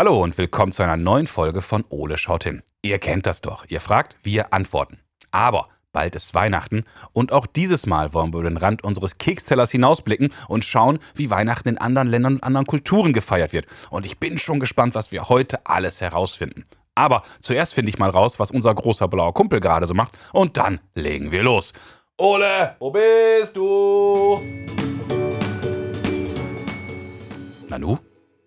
Hallo und willkommen zu einer neuen Folge von Ole schaut hin. Ihr kennt das doch. Ihr fragt, wir antworten. Aber bald ist Weihnachten und auch dieses Mal wollen wir über den Rand unseres Kekstellers hinausblicken und schauen, wie Weihnachten in anderen Ländern und anderen Kulturen gefeiert wird. Und ich bin schon gespannt, was wir heute alles herausfinden. Aber zuerst finde ich mal raus, was unser großer blauer Kumpel gerade so macht und dann legen wir los. Ole, wo bist du? Nanu?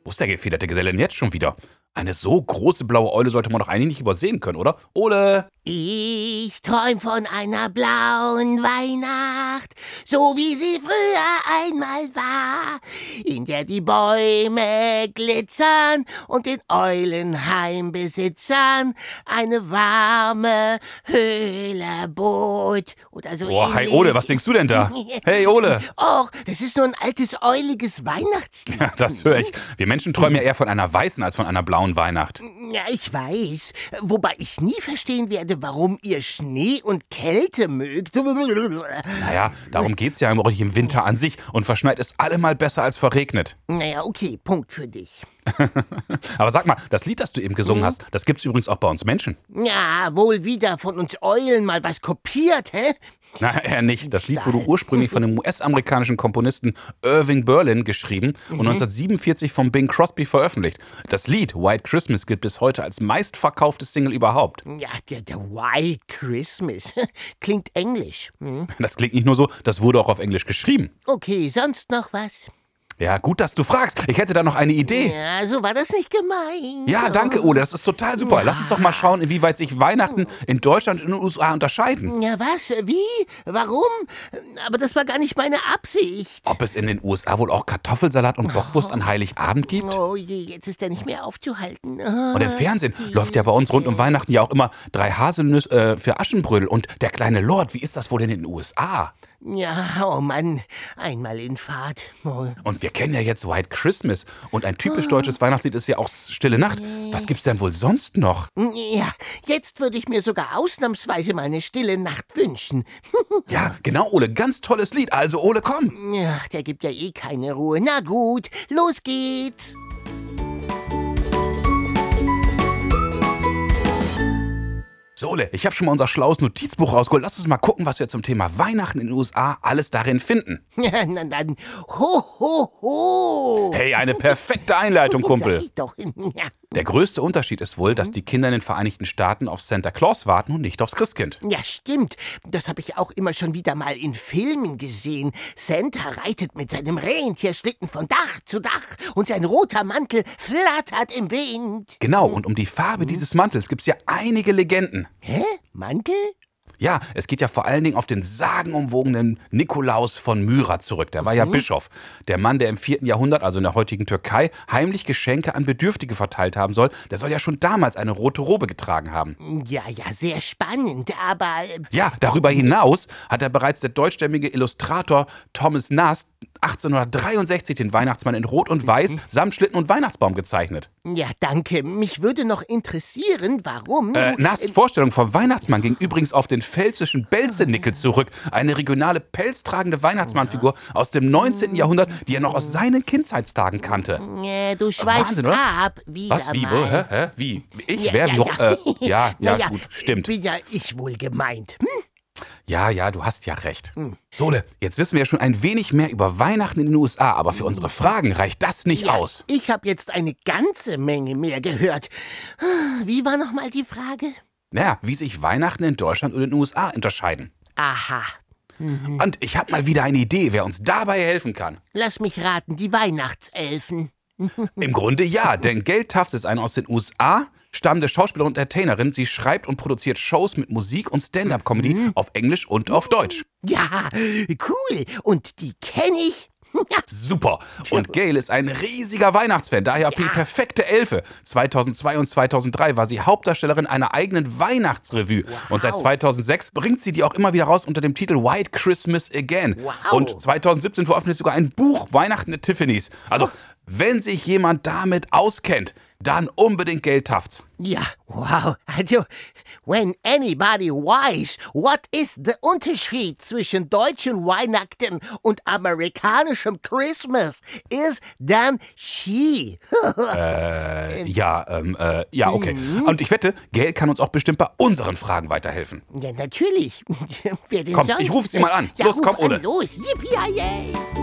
Wo ist der gefederte Geselle denn jetzt schon wieder? Eine so große blaue Eule sollte man doch eigentlich nicht übersehen können, oder? Ole! Ich träum von einer blauen Weihnacht, so wie sie früher einmal war, in der die Bäume glitzern und den Eulenheimbesitzern eine warme Höhle bot oder so. Boah, hi ähnlich. Ole, was denkst du denn da? Hey Ole! Och, das ist nur ein altes euliges Weihnachtslied. Ja, das höre ich. Wir Menschen träumen ja eher von einer weißen als von einer blauen Weihnacht. Ja, ich weiß. Wobei ich nie verstehen werde, warum ihr Schnee und Kälte mögt. Naja, darum geht's ja im, im Winter an sich und verschneit ist allemal besser als verregnet. Naja, okay, Punkt für dich. Aber sag mal, das Lied, das du eben gesungen hast, das gibt's übrigens auch bei uns Menschen. Ja, wohl wieder von uns Eulen mal was kopiert, hä? Na, eher nicht. Das Lied wurde ursprünglich von dem US-amerikanischen Komponisten Irving Berlin geschrieben und 1947 von Bing Crosby veröffentlicht. Das Lied White Christmas gilt bis heute als meistverkauftes Single überhaupt. Ja, der, der White Christmas. Klingt englisch. Hm? Das klingt nicht nur so, das wurde auch auf Englisch geschrieben. Okay, sonst noch was? Ja, gut, dass du fragst. Ich hätte da noch eine Idee. Ja, so war das nicht gemeint. Ja, danke, Ole. Das ist total super. Lass uns doch mal schauen, inwieweit sich Weihnachten in Deutschland und in den USA unterscheiden. Ja, was? Wie? Warum? Aber das war gar nicht meine Absicht. Ob es in den USA wohl auch Kartoffelsalat und Bockwurst an Heiligabend gibt? Oh je, jetzt ist er nicht mehr aufzuhalten. Ah. Und im Fernsehen läuft ja bei uns rund um Weihnachten ja auch immer drei Haselnüsse äh, für Aschenbrödel und der kleine Lord. Wie ist das wohl in den USA? Ja, oh Mann, einmal in Fahrt. Oh. Und wir kennen ja jetzt White Christmas. Und ein typisch deutsches Weihnachtslied ist ja auch Stille Nacht. Was gibt's denn wohl sonst noch? Ja, jetzt würde ich mir sogar ausnahmsweise mal eine stille Nacht wünschen. Ja, genau, Ole. Ganz tolles Lied. Also, Ole, komm. Ja, der gibt ja eh keine Ruhe. Na gut, los geht's. So, Ole, ich habe schon mal unser schlaues Notizbuch rausgeholt. Lass uns mal gucken, was wir zum Thema Weihnachten in den USA alles darin finden. Na dann, ho, ho, ho. Hey, eine perfekte Einleitung, Sag Kumpel. ich doch. Der größte Unterschied ist wohl, dass die Kinder in den Vereinigten Staaten auf Santa Claus warten und nicht aufs Christkind. ja, stimmt. Das habe ich auch immer schon wieder mal in Filmen gesehen. Santa reitet mit seinem Rentierschlitten von Dach zu Dach und sein roter Mantel flattert im Wind. Genau, und um die Farbe dieses Mantels gibt's ja einige Legenden. Hä? Mantel? Ja, es geht ja vor allen Dingen auf den sagenumwogenen Nikolaus von Myra zurück. Der war ja Bischof. Der Mann, der im 4. Jahrhundert, also in der heutigen Türkei, heimlich Geschenke an Bedürftige verteilt haben soll, der soll ja schon damals eine rote Robe getragen haben. Ja, ja, sehr spannend, aber äh, Ja, darüber hinaus hat er bereits der deutschstämmige Illustrator Thomas Nast 1863 den Weihnachtsmann in Rot und Weiß samt Schlitten und Weihnachtsbaum gezeichnet. ja, danke. Mich würde noch interessieren, warum. Äh, Nasts Vorstellung vom Weihnachtsmann ging übrigens auf den pfälzischen Belzenickel zurück, eine regionale pelztragende Weihnachtsmannfigur aus dem 19. Jahrhundert, die er noch aus seinen Kindheitstagen kannte. Äh, du schweifst Wahnsinn, oder? ab. Wieder Was? Wie? Wo? Hä? Hä? Wie? Ich? Ja, Wer? ja, Wie? hoch- ja. Äh, ja, ja, Na gut, stimmt. Bin ja ich wohl gemeint. Hm? Ja, ja, du hast ja recht. Sole, jetzt wissen wir ja schon ein wenig mehr über Weihnachten in den USA, aber für unsere Fragen reicht das nicht Ja, aus. Ich habe jetzt eine ganze Menge mehr gehört. Wie war nochmal die Frage? Naja, wie sich Weihnachten in Deutschland und in den USA unterscheiden. Aha. Und ich habe mal wieder eine Idee, wer uns dabei helfen kann. Lass mich raten, die Weihnachtselfen. Im Grunde ja, denn Tufts ist eine aus den USA stammende Schauspielerin und Entertainerin. Sie schreibt und produziert Shows mit Musik und Stand-up-Comedy auf Englisch und auf Deutsch. Ja, cool. Und die kenne ich. Super. Und Gail ist ein riesiger Weihnachtsfan, daher auch die perfekte Elfe. 2002 und 2003 war sie Hauptdarstellerin einer eigenen Weihnachtsrevue. Und seit 2006 bringt sie die auch immer wieder raus unter dem Titel White Christmas Again. Wow. Und 2017 veröffentlicht sie sogar ein Buch Weihnachten at Tiffany's. Also, wenn sich jemand damit auskennt, dann unbedingt Gail Tufts. Ja, wow. Also, when anybody wise, what is the Unterschied zwischen deutschen Weihnachten und amerikanischem Christmas, ist dann she. Äh, ja, ähm, äh, ja, okay. Und ich wette, Gail kann uns auch bestimmt bei unseren Fragen weiterhelfen. ja, natürlich. Wer denn Komm, sonst? ich ruf sie mal an. Ja, Los, komm, Ole. Los, yippie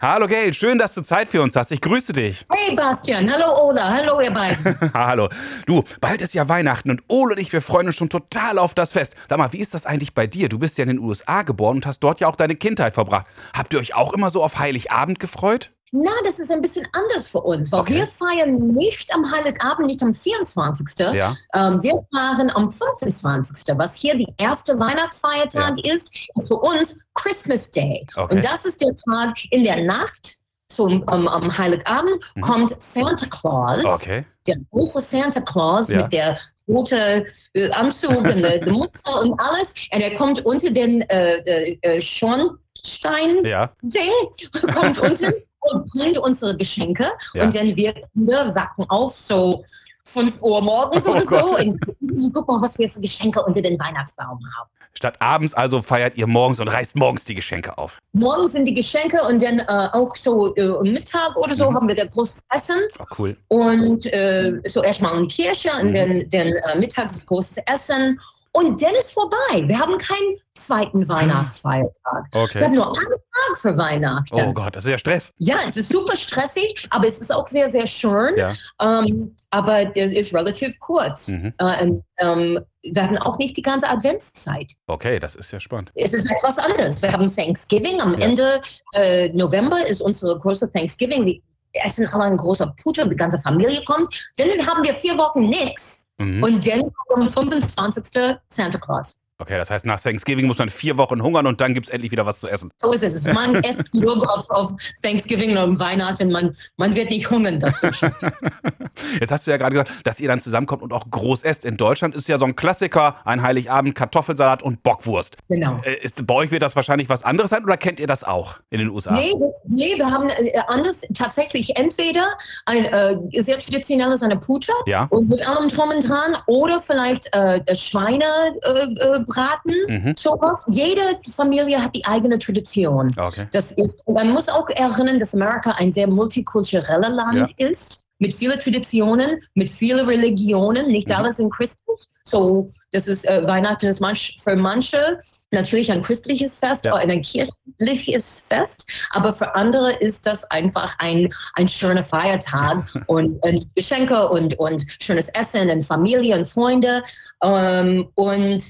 Hallo Gail, schön, dass du Zeit für uns hast. Ich grüße dich. Hey Bastian, hallo Ola, hallo ihr beiden. Hallo. Du, bald ist ja Weihnachten und Ole und ich, wir freuen uns schon total auf das Fest. Sag mal, wie ist das eigentlich bei dir? Du bist ja in den USA geboren und hast dort ja auch deine Kindheit verbracht. Habt ihr euch auch immer so auf Heiligabend gefreut? Na, das ist ein bisschen anders für uns, weil Okay. wir feiern nicht am Heiligabend, nicht am 24. Ja. Ähm, wir feiern am 25. Was hier die erste Weihnachtsfeiertag ist, ist für uns Christmas Day. Okay. Und das ist der Tag in der Nacht zum am Heiligabend kommt Santa Claus. Mhm. Okay. der große Santa Claus Ja. mit der rote äh, Anzug und der, der Mütze und alles. Und er kommt unter den äh, äh, äh, Schornstein-Ding, Ja. kommt unten und bringt unsere Geschenke. Ja. Und dann wir Kinder wachen auf, so 5 Uhr morgens Oh oder so. Gott. Und gucken, guck mal, was wir für Geschenke unter den Weihnachtsbaum haben. Statt abends also feiert ihr morgens und reißt morgens die Geschenke auf. Morgens sind die Geschenke und dann äh, auch so äh, Mittag oder so Mhm. haben wir da großes Essen. Oh, cool. Und äh, so erstmal in die Kirche und Mhm. dann, dann äh, mittags das große Essen. Und dann ist vorbei. Wir haben keinen zweiten Weihnachtsfeiertag. Wir Okay. haben nur einen Tag für Weihnachten. Oh Gott, das ist ja Stress. Ja, es ist super stressig, aber es ist auch sehr, sehr schön. Ja. Ähm, aber es ist relativ kurz. Mhm. Äh, und, ähm, wir haben auch nicht die ganze Adventszeit. Okay, das ist ja spannend. Es ist etwas anderes. Wir haben Thanksgiving. Am Ja. Ende äh, November ist unsere große Thanksgiving. Wir essen alle ein großer Puter, die ganze Familie kommt. Dann haben wir vier Wochen nichts. Mhm. Und dann kommt am 25. Santa Claus. Okay, das heißt, nach Thanksgiving muss man vier Wochen hungern und dann gibt es endlich wieder was zu essen. So ist es. Man isst genug auf, auf Thanksgiving und Weihnachten. Man, man wird nicht hungern dazwischen. Jetzt hast du ja gerade gesagt, dass ihr dann zusammenkommt und auch groß esst. In Deutschland ist ja so ein Klassiker, ein Heiligabend, Kartoffelsalat und Bockwurst. genau. Äh, Ist, bei euch wird das wahrscheinlich was anderes sein oder kennt ihr das auch in den USA? Nee, nee, wir haben äh, anders tatsächlich entweder ein äh, sehr traditionelles eine Puter Ja. und mit allem drum und dran oder vielleicht äh, Schweinebraten, äh, äh, Braten, Mhm. sowas. Jede Familie hat die eigene Tradition. Okay. Das ist, man muss auch erinnern, dass Amerika ein sehr multikulturelles Land ist, mit vielen Traditionen, mit vielen Religionen, nicht Mhm. alles sind christlich. So, das ist, äh, Weihnachten ist manch, für manche natürlich ein christliches Fest Ja. oder ein kirchliches Fest, aber für andere ist das einfach ein, ein schöner Feiertag und, und Geschenke und, und schönes Essen und Familie und Freunde. Ähm, und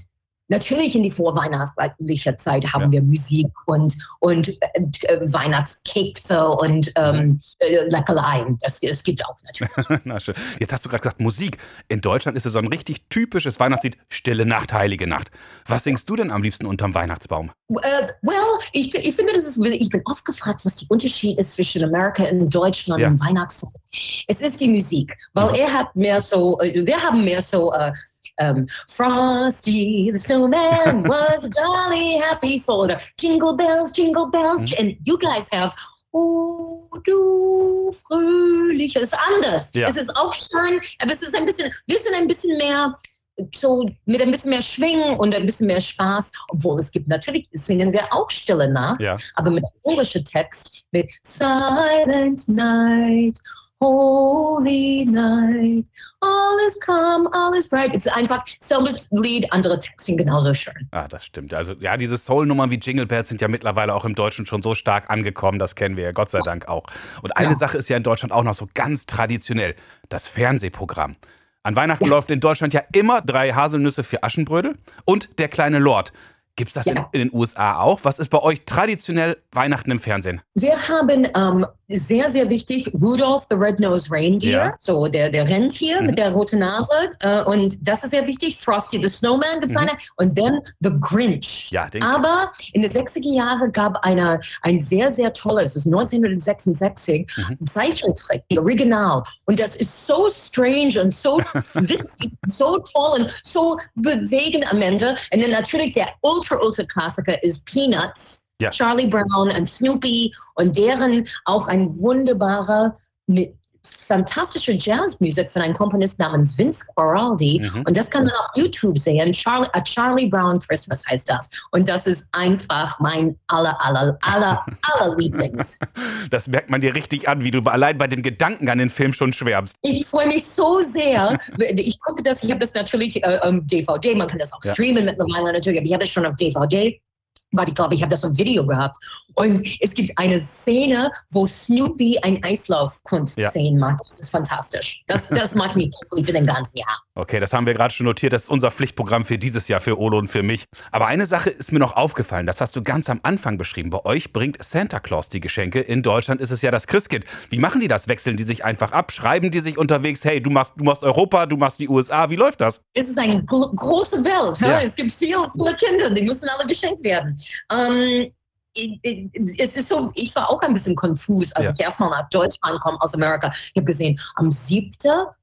Natürlich in die vorweihnachtliche Zeit haben Ja. wir Musik und, und äh, äh, Weihnachtskekse und ähm, äh, Leckereien. Das, das gibt auch natürlich. Na schön. Jetzt hast du gerade gesagt, Musik. In Deutschland ist es so ein richtig typisches Weihnachtslied, Stille Nacht, Heilige Nacht. Was singst du denn am liebsten unterm Weihnachtsbaum? äh, well, ich, ich finde, das ist, ich bin oft gefragt, was der Unterschied ist zwischen Amerika und Deutschland Ja. und Weihnachtszeit. Es ist die Musik, weil Mhm. er hat mehr so, äh, wir haben mehr so, äh, ähm, Frosty the Snowman was a jolly happy soul oder Jingle Bells, Jingle Bells. Mhm. And you guys have Oh, du fröhliche. Es ist anders. Ja. Es ist auch schön, aber es ist ein bisschen, wir sind ein bisschen mehr so mit ein bisschen mehr Schwingen und ein bisschen mehr Spaß, obwohl es gibt natürlich, singen wir auch Stille Nacht, Ja. aber mit englischer Text, mit Silent Night, Holy Night, all is calm, all is bright. Es ist einfach selbes Lied, andere Texte genauso schön. Ah, das stimmt. Also, ja, diese Soul-Nummern wie Jingle Bells sind ja mittlerweile auch im Deutschen schon so stark angekommen. Das kennen wir ja Gott sei Dank auch. Und eine Ja. Sache ist ja in Deutschland auch noch so ganz traditionell: das Fernsehprogramm. An Weihnachten läuft in Deutschland ja immer drei Haselnüsse für Aschenbrödel und der kleine Lord. Gibt es das in, Ja. in den USA auch? Was ist bei euch traditionell Weihnachten im Fernsehen? Wir haben ähm, sehr, sehr wichtig Rudolph the Red-Nosed Reindeer, Ja. so der, der Rentier Mhm. mit der roten Nase. Äh, und das ist sehr wichtig. Frosty the Snowman gibt es Mhm. eine. Und dann The Grinch. Ja, Aber in den 60er Jahren gab eine, ein sehr, sehr tolles, das ist 1966, Mhm. Zeichentrick, die Original. Und das ist so strange und so witzig, so toll und so bewegend am Ende. Und dann natürlich der Ultra, Ultra Klassiker ist Peanuts. Ja. Charlie Brown und Snoopy und deren auch ein wunderbarer mit fantastische Jazzmusik von einem Komponist namens Vince Guaraldi. Mhm. Und das kann man auf YouTube sehen. Charlie, A Charlie Brown Christmas heißt das. Und das ist einfach mein aller, aller, aller, aller Lieblings. Das merkt man dir richtig an, wie du allein bei den Gedanken an den Film schon schwärmst. Ich freue mich so sehr. Ich gucke das, ich habe das natürlich äh, ähm, DVD, man kann das auch Ja. streamen mittlerweile natürlich, aber ich habe das schon auf DVD. Weil ich glaube, ich habe das im Video gehabt. Und es gibt eine Szene, wo Snoopy ein Eislaufkunstszene macht. Das ist fantastisch. Das, das macht mich glücklich für den ganzen Jahr. Okay, das haben wir gerade schon notiert. Das ist unser Pflichtprogramm für dieses Jahr für Olo und für mich. Aber eine Sache ist mir noch aufgefallen. Das hast du ganz am Anfang beschrieben. Bei euch bringt Santa Claus die Geschenke. In Deutschland ist es ja das Christkind. Wie machen die das? Wechseln die sich einfach ab? Schreiben die sich unterwegs? Hey, du machst, du machst Europa, du machst die USA. Wie läuft das? Es ist eine gro große Welt. Ja. Es gibt viele, viele Kinder, die müssen alle geschenkt werden. Ähm, es ist so, ich war auch ein bisschen konfus, als Ja. ich erstmal nach Deutschland komme aus Amerika. Ich habe gesehen, am 7.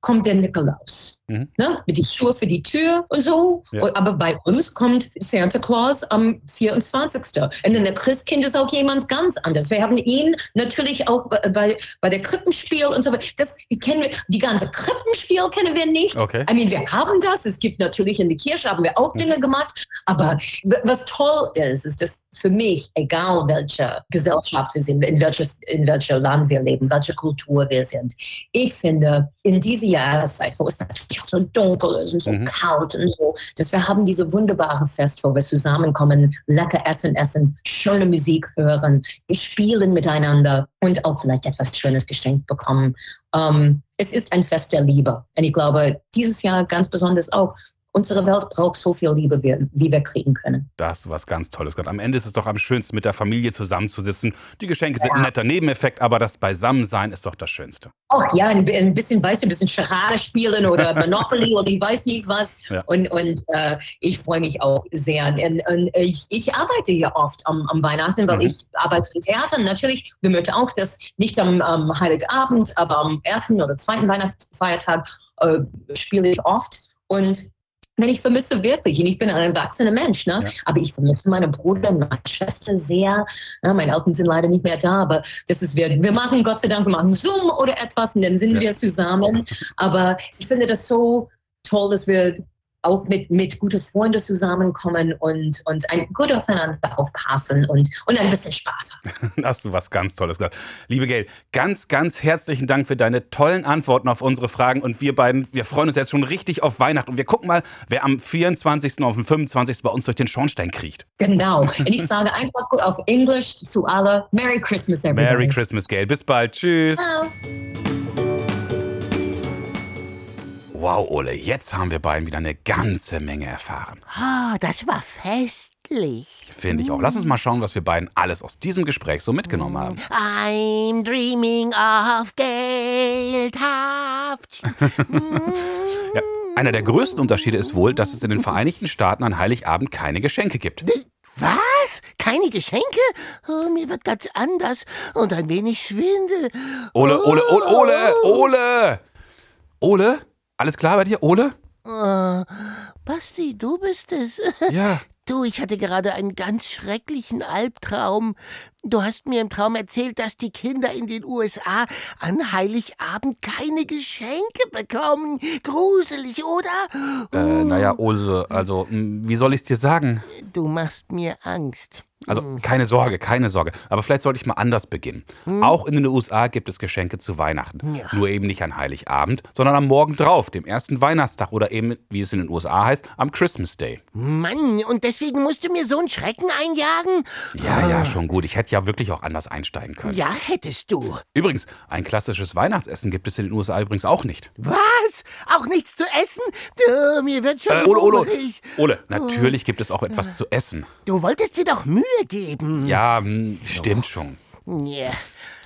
kommt der Nikolaus. Mhm. Ne? Mit die Schuhe für die Tür und so. Ja. Aber bei uns kommt Santa Claus am 24. Und dann der Christkind ist auch jemand ganz anders. Wir haben ihn natürlich auch bei- bei, der Krippenspiel und so weiter. Das kennen wir, die ganze Krippenspiel kennen wir nicht. Okay. I mean, wir haben das. Es gibt natürlich in der Kirche haben wir auch Dinge gemacht. Aber was toll ist, ist, dass für mich, egal welche Gesellschaft wir sind, in welches, in welchem Land wir leben, welche Kultur wir sind, ich finde, in dieser Jahreszeit, wo es natürlich auch so dunkel ist und so Mhm. kalt und so, dass wir haben diese wunderbare Fest, wo wir zusammenkommen, lecker essen, essen, schöne Musik hören, spielen miteinander und auch vielleicht etwas Schönes geschenkt bekommen. Ähm, es ist ein Fest der Liebe. Und ich glaube, dieses Jahr ganz besonders auch, unsere Welt braucht so viel Liebe, wie, wir kriegen können. Das ist was ganz Tolles. Gott. Am Ende ist es doch am schönsten, mit der Familie zusammenzusitzen. Die Geschenke sind ein netter Nebeneffekt, aber das Beisammensein ist doch das Schönste. Oh ja, ein, ein bisschen, weißt du, ein bisschen Charade spielen oder Monopoly oder ich weiß nicht was. Ja. Und, und äh, ich freue mich auch sehr. Und, und ich, ich arbeite hier oft am, am Weihnachten, weil Mhm. ich arbeite im Theater. Natürlich, wir möchten auch das nicht am, am Heiligabend, aber am ersten oder zweiten Weihnachtsfeiertag äh, spiele ich oft. Und wenn ich vermisse wirklich, und ich bin ein erwachsener Mensch, ne? Ja. aber ich vermisse meine Bruder und meine Schwester sehr. Ja, meine Eltern sind leider nicht mehr da, aber das ist, wir, wir machen Gott sei Dank, wir machen Zoom oder etwas und dann sind Ja. wir zusammen. Aber ich finde das so toll, dass wir auch mit, mit guten Freunden zusammenkommen und, und ein gut aufeinander aufpassen und, und ein bisschen Spaß haben. Hast du was ganz Tolles gesagt. Liebe Gail, ganz, ganz herzlichen Dank für deine tollen Antworten auf unsere Fragen. Und wir beiden, wir freuen uns jetzt schon richtig auf Weihnachten. Und wir gucken mal, wer am 24. auf dem 25. bei uns durch den Schornstein kriecht. Genau. Und ich sage einfach gut auf Englisch zu alle Merry Christmas, everybody. Merry Christmas, Gail. Bis bald. Tschüss. Ciao. Wow, Ole, jetzt haben wir beiden wieder eine ganze Menge erfahren. Ah, das war festlich. Finde ich auch. Lass uns mal schauen, was wir beiden alles aus diesem Gespräch so mitgenommen haben. I'm dreaming of Geldhaft. Ja, einer der größten Unterschiede ist wohl, dass es in den Vereinigten Staaten an Heiligabend keine Geschenke gibt. Was? Keine Geschenke? Oh, mir wird ganz anders und ein wenig Schwindel. Ole, Ole, Ole, Ole, Ole! Ole? Alles klar bei dir, Ole? Oh, Basti, du bist es. Ja. Du, ich hatte gerade einen ganz schrecklichen Albtraum. Du hast mir im Traum erzählt, dass die Kinder in den USA an Heiligabend keine Geschenke bekommen. Gruselig, oder? Äh, naja, Ole, also, mh, wie soll ich es dir sagen? Du machst mir Angst. Also, keine Sorge, keine Sorge. Aber vielleicht sollte ich mal anders beginnen. Auch in den USA gibt es Geschenke zu Weihnachten. Ja. Nur eben nicht an Heiligabend, sondern am Morgen drauf, dem ersten Weihnachtstag oder eben, wie es in den USA heißt, am Christmas Day. Mann, und deswegen musst du mir so einen Schrecken einjagen? Ja, ja, schon gut. Ich hätte ja wirklich auch anders einsteigen können. Ja, hättest du. Übrigens, ein klassisches Weihnachtsessen gibt es in den USA übrigens auch nicht. Was? Auch nichts zu essen? Du, mir wird schon Äh, Ole, Ole. Ole, natürlich gibt es auch etwas zu essen. Du wolltest dir doch Mühe geben. Ja, hm, stimmt schon. Ja.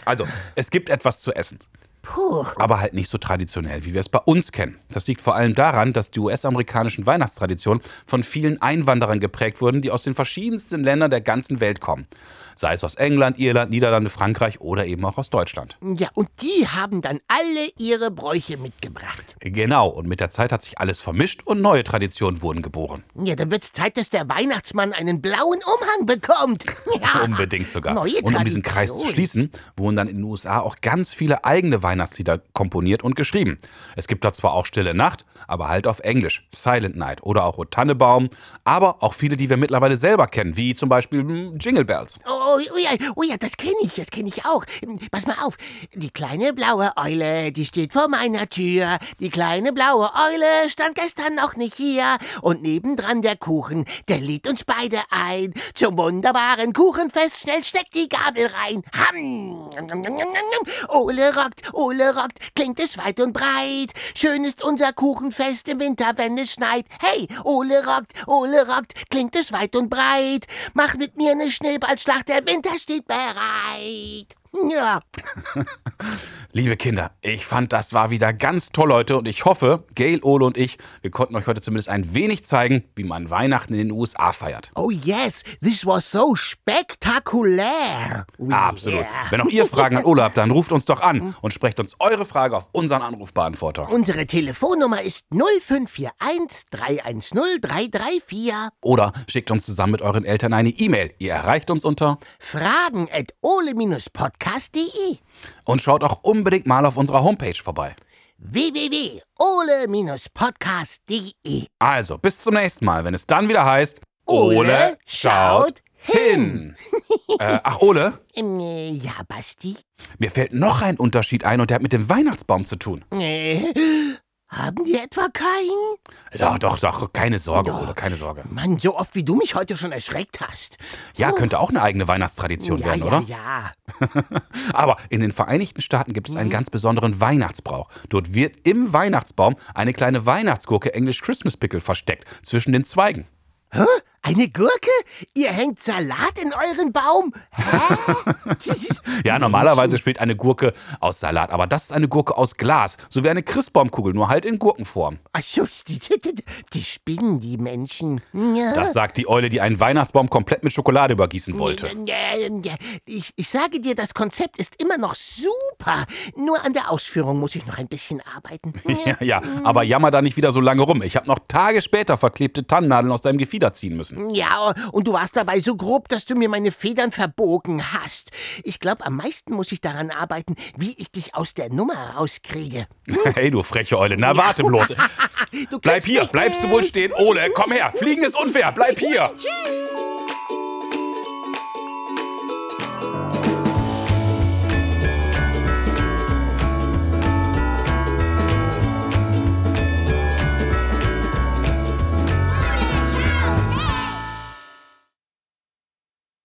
Also, es gibt etwas zu essen. Puh. aber halt nicht so traditionell, wie wir es bei uns kennen. Das liegt vor allem daran, dass die US-amerikanischen Weihnachtstraditionen von vielen Einwanderern geprägt wurden, die aus den verschiedensten Ländern der ganzen Welt kommen. Sei es aus England, Irland, Niederlande, Frankreich oder eben auch aus Deutschland. Ja, und die haben dann alle ihre Bräuche mitgebracht. Genau, und mit der Zeit hat sich alles vermischt und neue Traditionen wurden geboren. Ja, dann wird's Zeit, dass der Weihnachtsmann einen blauen Umhang bekommt. Ja. Unbedingt sogar. Neue und um diesen Kreis zu schließen, wurden dann in den USA auch ganz viele eigene Weihnachtslieder komponiert und geschrieben. Es gibt da zwar auch Stille Nacht, aber halt auf Englisch. Silent Night oder auch O Tannebaum, aber auch viele, die wir mittlerweile selber kennen, wie zum Beispiel hm, Jingle Bells. Oh, oh, ja, oh ja, das kenne ich, das kenne ich auch. Pass mal auf, die kleine blaue Eule, die steht vor meiner Tür. Die kleine blaue Eule stand gestern noch nicht hier. Und nebendran der Kuchen, der lädt uns beide ein. Zum wunderbaren Kuchenfest, schnell steckt die Gabel rein. Ham. Ole rockt, Ole rockt, klingt es weit und breit. Schön ist unser Kuchenfest im Winter, wenn es schneit. Hey, Ole rockt, Ole rockt, klingt es weit und breit. Mach mit mir eine Schneeballschlacht, der Winter steht bereit. Ja, Liebe Kinder, ich fand, das war wieder ganz toll heute und ich hoffe, Gail, Ole und ich, wir konnten euch heute zumindest ein wenig zeigen, wie man Weihnachten in den USA feiert. oh yes, this was so spectacular. Oh Absolut. yeah. Wenn auch ihr Fragen an Ole habt, dann ruft uns doch an und sprecht uns eure Frage auf unseren Anrufbeantworter. Unsere Telefonnummer ist 0541 310 334. Oder schickt uns zusammen mit euren Eltern eine E-Mail. Ihr erreicht uns unter Fragen at ole-podcast.de und schaut auch unbedingt mal auf unserer Homepage vorbei. www.ole-podcast.de Also, bis zum nächsten Mal, wenn es dann wieder heißt, Ole schaut hin. äh, ach, Ole, Ähm, äh, ja, Basti? mir fällt noch ein Unterschied ein und der hat mit dem Weihnachtsbaum zu tun. Äh, haben die etwa keinen? Doch, doch, doch, keine Sorge, Ole, keine Sorge. Mann, so oft wie du mich heute schon erschreckt hast. Ja, könnte auch eine eigene Weihnachtstradition Ja, werden, ja, oder? ja. Aber in den Vereinigten Staaten gibt es einen ganz besonderen Weihnachtsbrauch. Dort wird im Weihnachtsbaum eine kleine Weihnachtsgurke, englisch Christmas Pickle, versteckt zwischen den Zweigen. Hä? Eine Gurke? Ihr hängt Salat in euren Baum? Hä? Ja, normalerweise spielt eine Gurke aus Salat, aber das ist eine Gurke aus Glas, so wie eine Christbaumkugel, nur halt in Gurkenform. Ach so, die, die, die spinnen, die Menschen. Ja. Das sagt die Eule, die einen Weihnachtsbaum komplett mit Schokolade übergießen wollte. Ich, ich sage dir, das Konzept ist immer noch super. Nur an der Ausführung muss ich noch ein bisschen arbeiten. Ja, ja, aber jammer da nicht wieder so lange rum. Ich habe noch Tage später verklebte Tannennadeln aus deinem Gefieder ziehen müssen. Ja, und du warst dabei so grob, dass du mir meine Federn verbogen hast. Ich glaube, am meisten muss ich daran arbeiten, wie ich dich aus der Nummer rauskriege. Hey, du freche Eule, na warte bloß. Bleib hier, bleibst du wohl stehen? Ole, komm her, fliegen ist unfair, bleib hier. Tschüss.